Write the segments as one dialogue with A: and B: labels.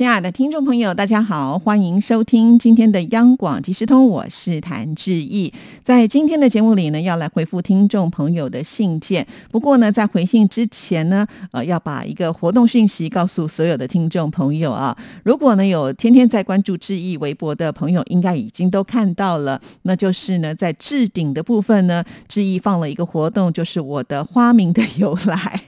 A: 亲爱的听众朋友，大家好，欢迎收听今天的央广即时通，我是谭志毅。在今天的节目里呢，要来回复听众朋友的信件。不过呢，在回信之前呢，呃，要把一个活动讯息告诉所有的听众朋友啊。如果呢有天天在关注志毅微博的朋友，应该已经都看到了，那就是呢在置顶的部分呢，志毅放了一个活动，就是我的花名的由来。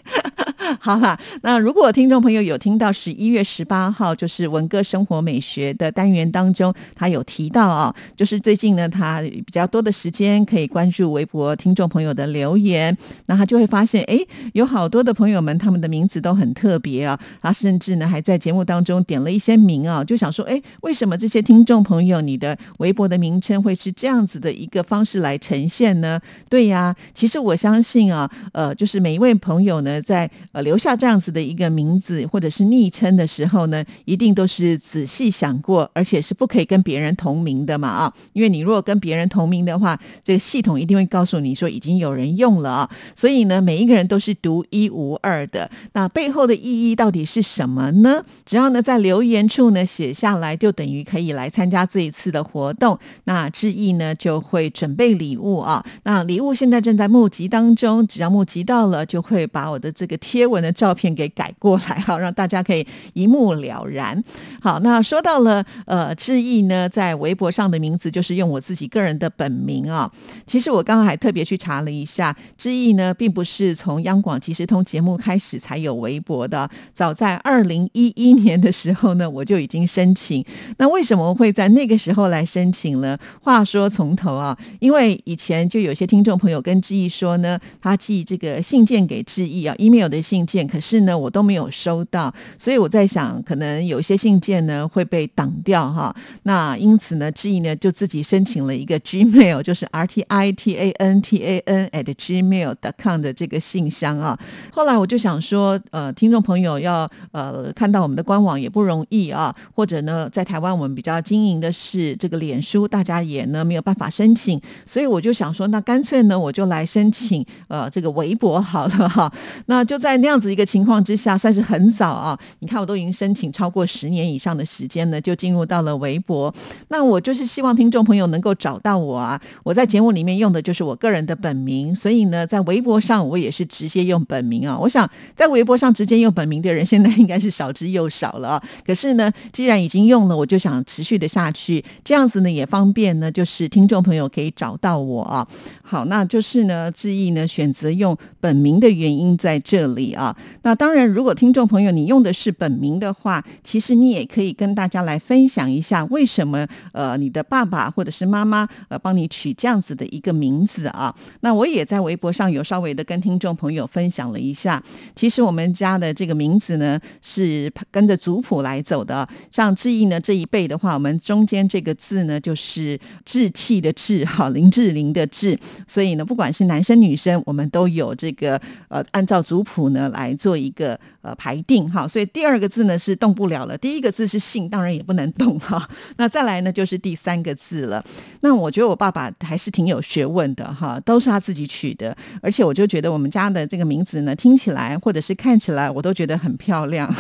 A: 好哈，那如果听众朋友有听到十一月十八号，就是文哥生活美学的单元当中，他有提到啊，就是最近呢，他比较多的时间可以关注微博听众朋友的留言，那他就会发现，哎，有好多的朋友们，他们的名字都很特别啊，他甚至呢还在节目当中点了一些名啊，就想说，哎，为什么这些听众朋友你的微博的名称会是这样子的一个方式来呈现呢？对呀，其实我相信啊，呃，就是每一位朋友呢，在呃。留下这样子的一个名字或者是昵称的时候呢，一定都是仔细想过，而且是不可以跟别人同名的嘛啊！因为你如果跟别人同名的话，这个系统一定会告诉你说已经有人用了啊。所以呢，每一个人都是独一无二的。那背后的意义到底是什么呢？只要呢在留言处呢写下来，就等于可以来参加这一次的活动。那志毅呢就会准备礼物啊。那礼物现在正在募集当中，只要募集到了，就会把我的这个贴。文的照片给改过来哈，让大家可以一目了然。好，那说到了呃，志毅呢，在微博上的名字就是用我自己个人的本名啊。其实我刚刚还特别去查了一下，志毅呢，并不是从央广即时通节目开始才有微博的，早在二零一一年的时候呢，我就已经申请。那为什么会在那个时候来申请呢？话说从头啊，因为以前就有些听众朋友跟志毅说呢，他寄这个信件给志毅啊，email 的信。件可是呢，我都没有收到，所以我在想，可能有一些信件呢会被挡掉哈。那因此呢，志毅呢就自己申请了一个 Gmail，就是 R T I T A N T A N at Gmail dot com 的这个信箱啊。后来我就想说，呃，听众朋友要呃看到我们的官网也不容易啊，或者呢，在台湾我们比较经营的是这个脸书，大家也呢没有办法申请，所以我就想说，那干脆呢我就来申请呃这个微博好了哈。那就在那样。子一个情况之下，算是很早啊！你看，我都已经申请超过十年以上的时间呢，就进入到了微博。那我就是希望听众朋友能够找到我啊！我在节目里面用的就是我个人的本名，所以呢，在微博上我也是直接用本名啊。我想在微博上直接用本名的人，现在应该是少之又少了啊。可是呢，既然已经用了，我就想持续的下去，这样子呢也方便呢，就是听众朋友可以找到我啊。好，那就是呢，志毅呢选择用本名的原因在这里啊。那当然，如果听众朋友你用的是本名的话，其实你也可以跟大家来分享一下，为什么呃你的爸爸或者是妈妈呃帮你取这样子的一个名字啊？那我也在微博上有稍微的跟听众朋友分享了一下，其实我们家的这个名字呢是跟着族谱来走的。像志毅呢这一辈的话，我们中间这个字呢就是志气的志，哈林志玲的志，所以呢不管是男生女生，我们都有这个呃按照族谱呢。来做一个呃排定哈，所以第二个字呢是动不了了，第一个字是姓，当然也不能动哈。那再来呢就是第三个字了。那我觉得我爸爸还是挺有学问的哈，都是他自己取的，而且我就觉得我们家的这个名字呢，听起来或者是看起来，我都觉得很漂亮。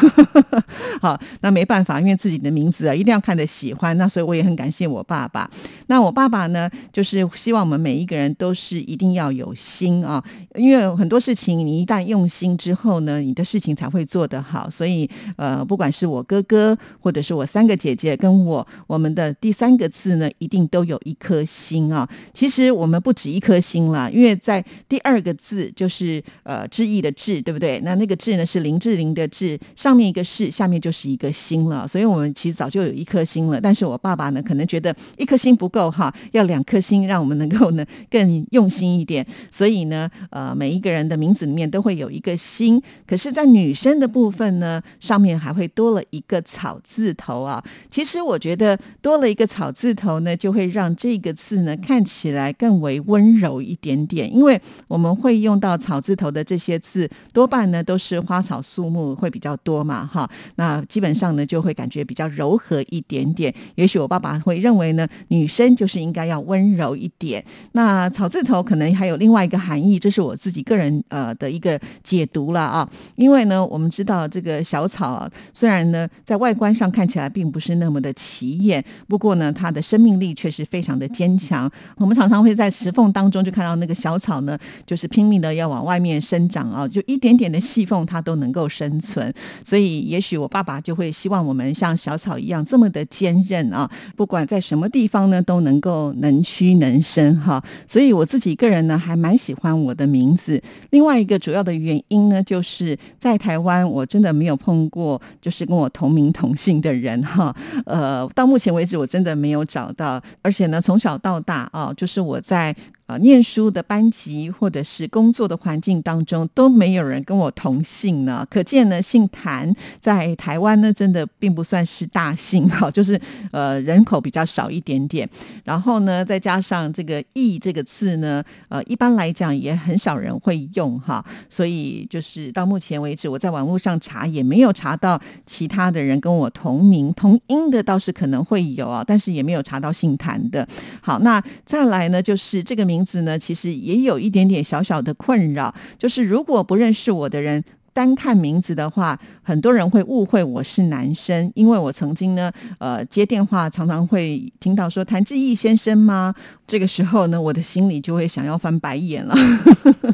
A: 好，那没办法，因为自己的名字啊一定要看着喜欢，那所以我也很感谢我爸爸。那我爸爸呢，就是希望我们每一个人都是一定要有心啊，因为很多事情你一旦用心之之后呢，你的事情才会做得好。所以呃，不管是我哥哥或者是我三个姐姐跟我，我们的第三个字呢，一定都有一颗心啊。其实我们不止一颗心了，因为在第二个字就是呃“志意”的“志”，对不对？那那个“志”呢是林志玲的“志”，上面一个“是”，下面就是一个心了。所以我们其实早就有一颗心了。但是我爸爸呢，可能觉得一颗心不够哈，要两颗心，让我们能够呢更用心一点。所以呢，呃，每一个人的名字里面都会有一个心。心，可是，在女生的部分呢，上面还会多了一个草字头啊。其实我觉得多了一个草字头呢，就会让这个字呢看起来更为温柔一点点，因为我们会用到草字头的这些字，多半呢都是花草树木会比较多嘛，哈。那基本上呢就会感觉比较柔和一点点。也许我爸爸会认为呢，女生就是应该要温柔一点。那草字头可能还有另外一个含义，这是我自己个人呃的一个解读了啊。因为呢，我们知道这个小草虽然呢在外观上看起来并不是那么的起眼，不过呢它的生命力却是非常的坚强。我们常常会在石缝当中就看到那个小草呢，就是拼命的要往外面生长啊，就一点点的细缝它都能够生存。所以也许我爸爸就会希望我们像小草一样这么的坚韧啊，不管在什么地方呢都能够能屈能伸哈。所以我自己个人呢还蛮喜欢我的名字。另外一个主要的原因呢，就是在台湾我真的没有碰过就是跟我同名同姓的人哈。呃，到目前为止我真的没有找到，而且呢从小到大啊，就是我在。念书的班级或者是工作的环境当中都没有人跟我同姓呢，可见呢姓谭在台湾呢真的并不算是大姓哈，就是呃人口比较少一点点。然后呢再加上这个义这个字呢，呃一般来讲也很少人会用哈，所以就是到目前为止我在网络上查也没有查到其他的人跟我同名同音的倒是可能会有啊，但是也没有查到姓谭的。好，那再来呢就是这个名。名字呢，其实也有一点点小小的困扰，就是如果不认识我的人，单看名字的话，很多人会误会我是男生，因为我曾经呢，呃，接电话常常会听到说谭志毅先生吗？这个时候呢，我的心里就会想要翻白眼了，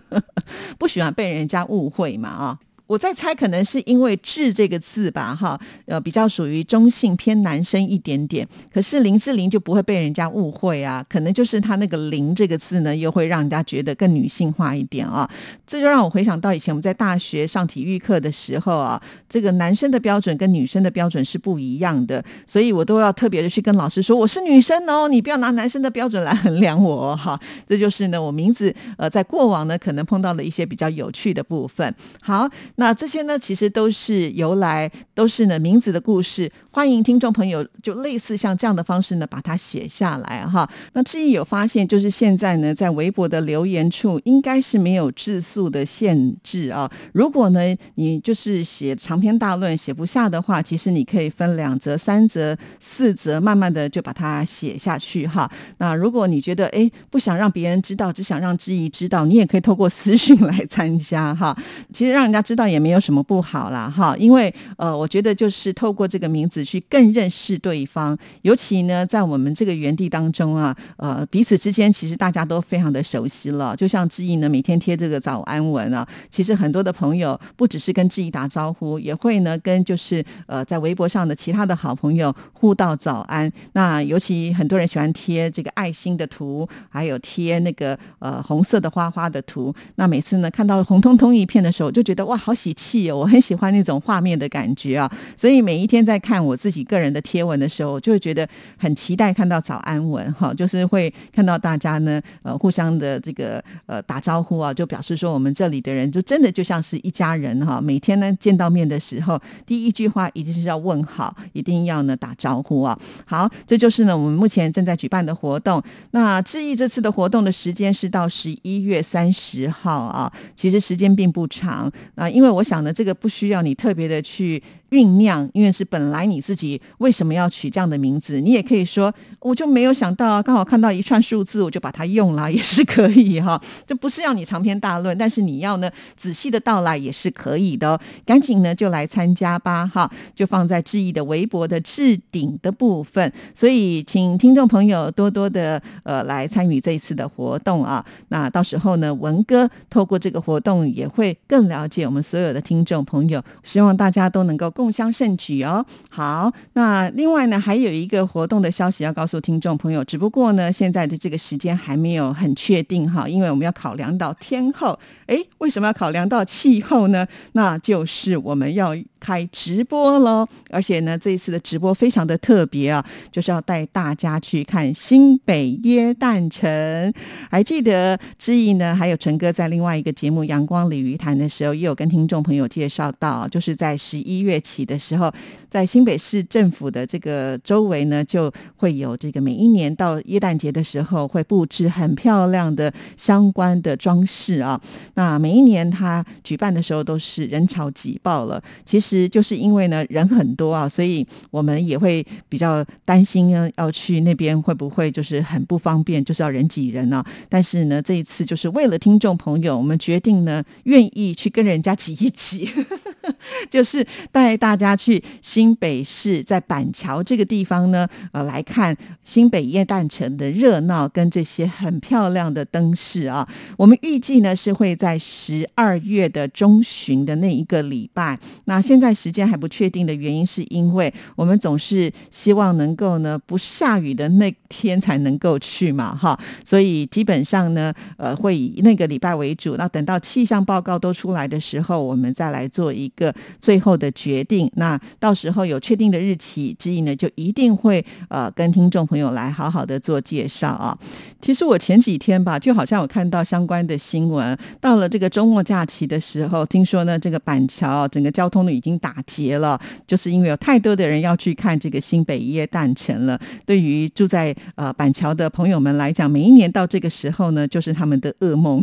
A: 不喜欢被人家误会嘛，啊。我在猜，可能是因为“志”这个字吧，哈，呃，比较属于中性偏男生一点点。可是林志玲就不会被人家误会啊，可能就是她那个“林”这个字呢，又会让人家觉得更女性化一点啊。这就让我回想到以前我们在大学上体育课的时候啊，这个男生的标准跟女生的标准是不一样的，所以我都要特别的去跟老师说，我是女生哦，你不要拿男生的标准来衡量我哦哈。这就是呢，我名字呃，在过往呢，可能碰到了一些比较有趣的部分。好。那这些呢，其实都是由来，都是呢名字的故事。欢迎听众朋友，就类似像这样的方式呢，把它写下来哈。那志毅有发现，就是现在呢，在微博的留言处，应该是没有字数的限制啊。如果呢，你就是写长篇大论写不下的话，其实你可以分两则、三则、四则，慢慢的就把它写下去哈。那如果你觉得哎不想让别人知道，只想让志毅知道，你也可以透过私讯来参加哈。其实让人家知道。也没有什么不好啦，哈，因为呃，我觉得就是透过这个名字去更认识对方，尤其呢，在我们这个园地当中啊，呃，彼此之间其实大家都非常的熟悉了。就像志毅呢，每天贴这个早安文啊，其实很多的朋友不只是跟志毅打招呼，也会呢跟就是呃在微博上的其他的好朋友互道早安。那尤其很多人喜欢贴这个爱心的图，还有贴那个呃红色的花花的图。那每次呢看到红彤彤一片的时候，就觉得哇，好。喜气哦，我很喜欢那种画面的感觉啊，所以每一天在看我自己个人的贴文的时候，我就会觉得很期待看到早安文哈，就是会看到大家呢呃互相的这个呃打招呼啊，就表示说我们这里的人就真的就像是一家人哈。每天呢见到面的时候，第一句话一定是要问好，一定要呢打招呼啊。好，这就是呢我们目前正在举办的活动。那志毅这次的活动的时间是到十一月三十号啊，其实时间并不长啊，因为。我想呢，这个不需要你特别的去。酝酿，因为是本来你自己为什么要取这样的名字？你也可以说，我就没有想到，刚好看到一串数字，我就把它用了，也是可以哈。这不是要你长篇大论，但是你要呢仔细的到来也是可以的。赶紧呢就来参加吧哈，就放在志毅的微博的置顶的部分。所以请听众朋友多多的呃来参与这一次的活动啊。那到时候呢，文哥透过这个活动也会更了解我们所有的听众朋友。希望大家都能够。共襄盛举哦！好，那另外呢，还有一个活动的消息要告诉听众朋友，只不过呢，现在的这个时间还没有很确定哈，因为我们要考量到天后。哎，为什么要考量到气候呢？那就是我们要开直播喽！而且呢，这一次的直播非常的特别啊，就是要带大家去看新北耶诞城。还记得知意呢，还有陈哥在另外一个节目《阳光鲤鱼潭》的时候，也有跟听众朋友介绍到，就是在十一月起的时候，在新北市政府的这个周围呢，就会有这个每一年到耶诞节的时候，会布置很漂亮的相关的装饰啊。那每一年他举办的时候，都是人潮挤爆了。其实。就是因为呢人很多啊，所以我们也会比较担心呢，要去那边会不会就是很不方便，就是要人挤人啊。但是呢，这一次就是为了听众朋友，我们决定呢，愿意去跟人家挤一挤，就是带大家去新北市在板桥这个地方呢，呃，来看新北夜诞城的热闹跟这些很漂亮的灯饰啊。我们预计呢是会在十二月的中旬的那一个礼拜，那现在时间还不确定的原因，是因为我们总是希望能够呢不下雨的那天才能够去嘛，哈，所以基本上呢，呃，会以那个礼拜为主。那等到气象报告都出来的时候，我们再来做一个最后的决定。那到时候有确定的日期之一呢，就一定会呃跟听众朋友来好好的做介绍啊。其实我前几天吧，就好像我看到相关的新闻，到了这个周末假期的时候，听说呢这个板桥整个交通的。已经打结了，就是因为有太多的人要去看这个新北一夜诞城了。对于住在呃板桥的朋友们来讲，每一年到这个时候呢，就是他们的噩梦。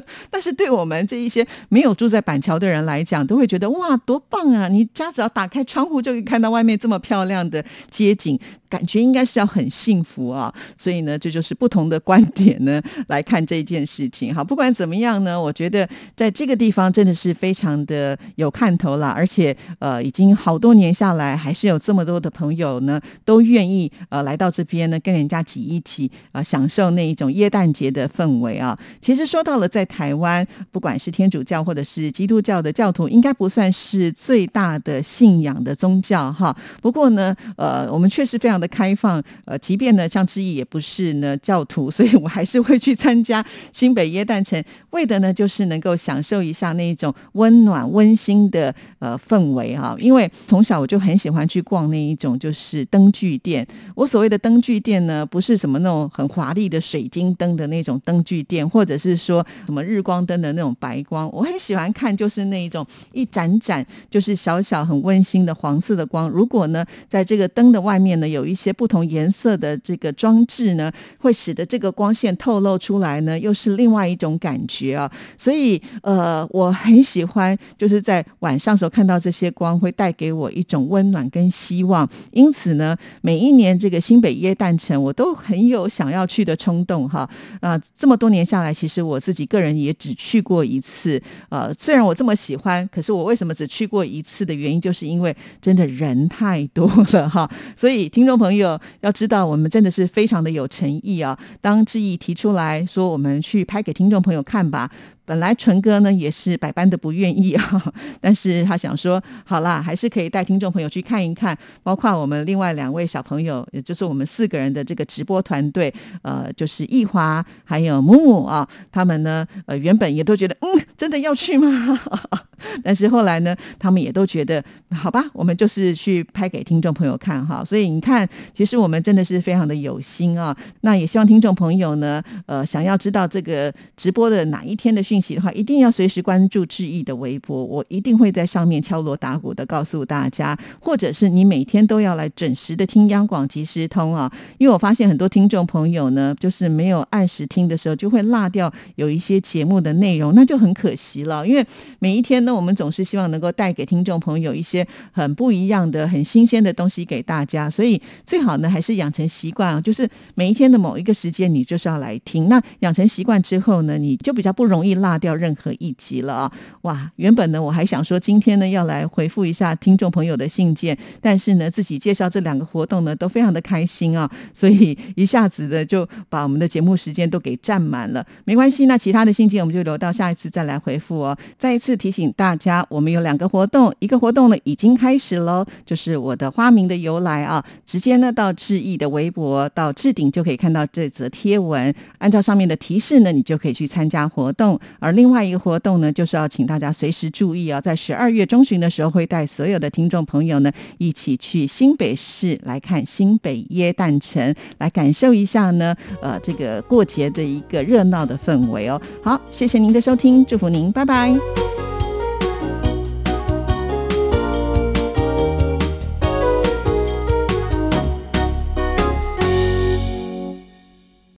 A: 但是对我们这一些没有住在板桥的人来讲，都会觉得哇，多棒啊！你家只要打开窗户，就可以看到外面这么漂亮的街景。感觉应该是要很幸福啊，所以呢，这就是不同的观点呢来看这件事情。好，不管怎么样呢，我觉得在这个地方真的是非常的有看头了，而且呃，已经好多年下来，还是有这么多的朋友呢都愿意呃来到这边呢，跟人家挤一起啊，享受那一种耶诞节的氛围啊。其实说到了在在台湾，不管是天主教或者是基督教的教徒，应该不算是最大的信仰的宗教哈。不过呢，呃，我们确实非常。的开放，呃，即便呢，像之意也不是呢教徒，所以我还是会去参加新北耶诞城，为的呢就是能够享受一下那一种温暖温馨的呃氛围哈。因为从小我就很喜欢去逛那一种就是灯具店。我所谓的灯具店呢，不是什么那种很华丽的水晶灯的那种灯具店，或者是说什么日光灯的那种白光。我很喜欢看就是那一种一盏盏就是小小很温馨的黄色的光。如果呢，在这个灯的外面呢有一些不同颜色的这个装置呢，会使得这个光线透露出来呢，又是另外一种感觉啊。所以呃，我很喜欢就是在晚上时候看到这些光，会带给我一种温暖跟希望。因此呢，每一年这个新北耶诞城，我都很有想要去的冲动哈。啊，这么多年下来，其实我自己个人人也只去过一次。呃，虽然我这么喜欢，可是我为什么只去过一次的原因，就是因为真的人太多了哈。所以听众。朋友要知道，我们真的是非常的有诚意啊！当志毅提出来说，我们去拍给听众朋友看吧。本来纯哥呢也是百般的不愿意啊，但是他想说，好啦，还是可以带听众朋友去看一看，包括我们另外两位小朋友，也就是我们四个人的这个直播团队，呃，就是易华还有木木啊，他们呢，呃，原本也都觉得，嗯，真的要去吗？但是后来呢，他们也都觉得，好吧，我们就是去拍给听众朋友看哈。所以你看，其实我们真的是非常的有心啊。那也希望听众朋友呢，呃，想要知道这个直播的哪一天的。讯息的话，一定要随时关注志毅的微博，我一定会在上面敲锣打鼓的告诉大家，或者是你每天都要来准时的听央广即时通啊，因为我发现很多听众朋友呢，就是没有按时听的时候，就会落掉有一些节目的内容，那就很可惜了。因为每一天呢，我们总是希望能够带给听众朋友一些很不一样的、很新鲜的东西给大家，所以最好呢，还是养成习惯啊，就是每一天的某一个时间，你就是要来听。那养成习惯之后呢，你就比较不容易。落掉任何一集了啊！哇，原本呢我还想说今天呢要来回复一下听众朋友的信件，但是呢自己介绍这两个活动呢都非常的开心啊，所以一下子的就把我们的节目时间都给占满了。没关系，那其他的信件我们就留到下一次再来回复哦。再一次提醒大家，我们有两个活动，一个活动呢已经开始喽，就是我的花名的由来啊，直接呢到志毅的微博到置顶就可以看到这则贴文，按照上面的提示呢，你就可以去参加活动。而另外一个活动呢，就是要请大家随时注意啊，在十二月中旬的时候，会带所有的听众朋友呢一起去新北市来看新北耶诞城，来感受一下呢，呃，这个过节的一个热闹的氛围哦。好，谢谢您的收听，祝福您，拜拜。